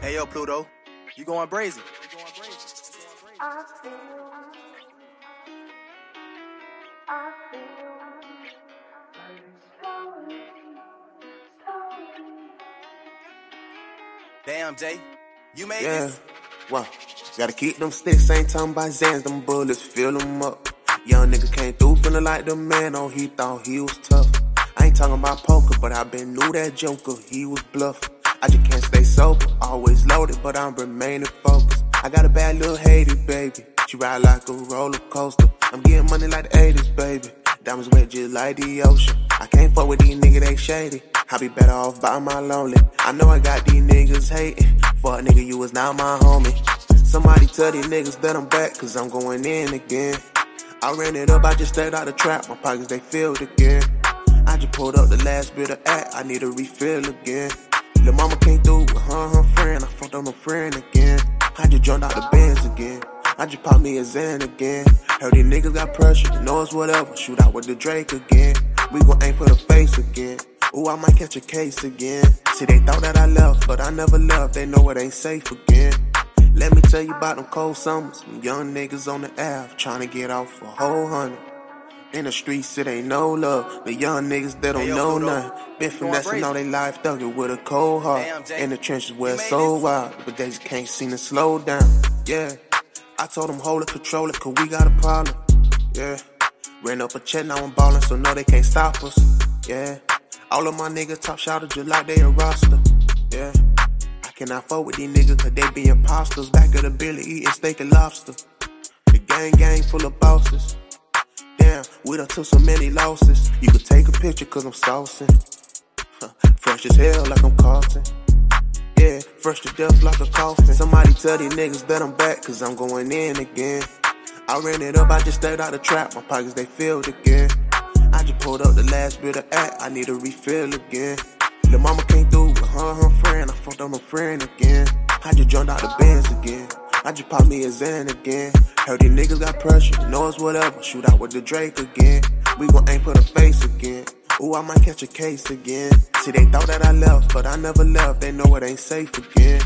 Hey yo, Pluto, you going brazen? I feel, I feel slowly, slowly. Damn, Jay, you made it. Yeah, this. wow. Gotta keep them sticks, ain't talking about Zans, them bullets, fill them up. Young nigga came through feeling like the man, oh, he thought he was tough. I ain't talking about poker, but I been knew that joker, he was bluff. I just can't stay sober, always loaded, but I'm remaining focused. I got a bad little Haiti, baby. She ride like a roller coaster. I'm getting money like the 80s, baby. Diamonds wet just like the ocean. I can't fuck with these niggas, they shady. I be better off by my lonely. I know I got these niggas hating. Fuck nigga, you was not my homie. Somebody tell these niggas that I'm back, cause I'm going in again. I ran it up, I just stayed out the trap, my pockets they filled again. I just pulled up the last bit of act, I need a refill again. Lil' mama came through with her and her friend, I fucked on her friend again. I just jumped out the Benz again. I just popped me a Zen again. Heard these niggas got pressure, you know it's whatever. Shoot out with the Drake again. We gon' aim for the face again. Ooh, I might catch a case again. See, they thought that I left, but I never left. They know it ain't safe again. Let me tell you about them cold summers. Them young niggas on the Ave trying to get off a whole hundred. In the streets, it ain't no love. The young niggas that don't Hey, yo, know nothing. Been finessing all their life, thugging with a cold heart. Damn, In the trenches where it's so this? wild, but they just can't seem to slow down. Yeah, I told them hold it, control it, cause we got a problem. Yeah, ran up a check, now I'm ballin', so no, they can't stop us. Yeah, all of my niggas top shotted just like they a roster. Yeah, I cannot fuck with these niggas, cause they be imposters. Back of the billy eating steak and lobster. The gang gang full of bosses. Damn, we done took so many losses. You could take a picture cause I'm saucing. Fresh as hell like I'm Carlton. Yeah, fresh to death like a coffin. Somebody tell these niggas that I'm back cause I'm going in again. I ran it up, I just stayed out the trap. My pockets they filled again. I just pulled up the last bit of act, I need a refill again. The mama came through with her her friend, I fucked on her friend again. I just jumped out the Benz again. I just popped me a Zen again. Heard these niggas got pressure, know it's whatever. Shoot out with the Drake again. We gon' aim for the face again. Ooh, I might catch a case again. See, they thought that I left, but I never left. They know it ain't safe again.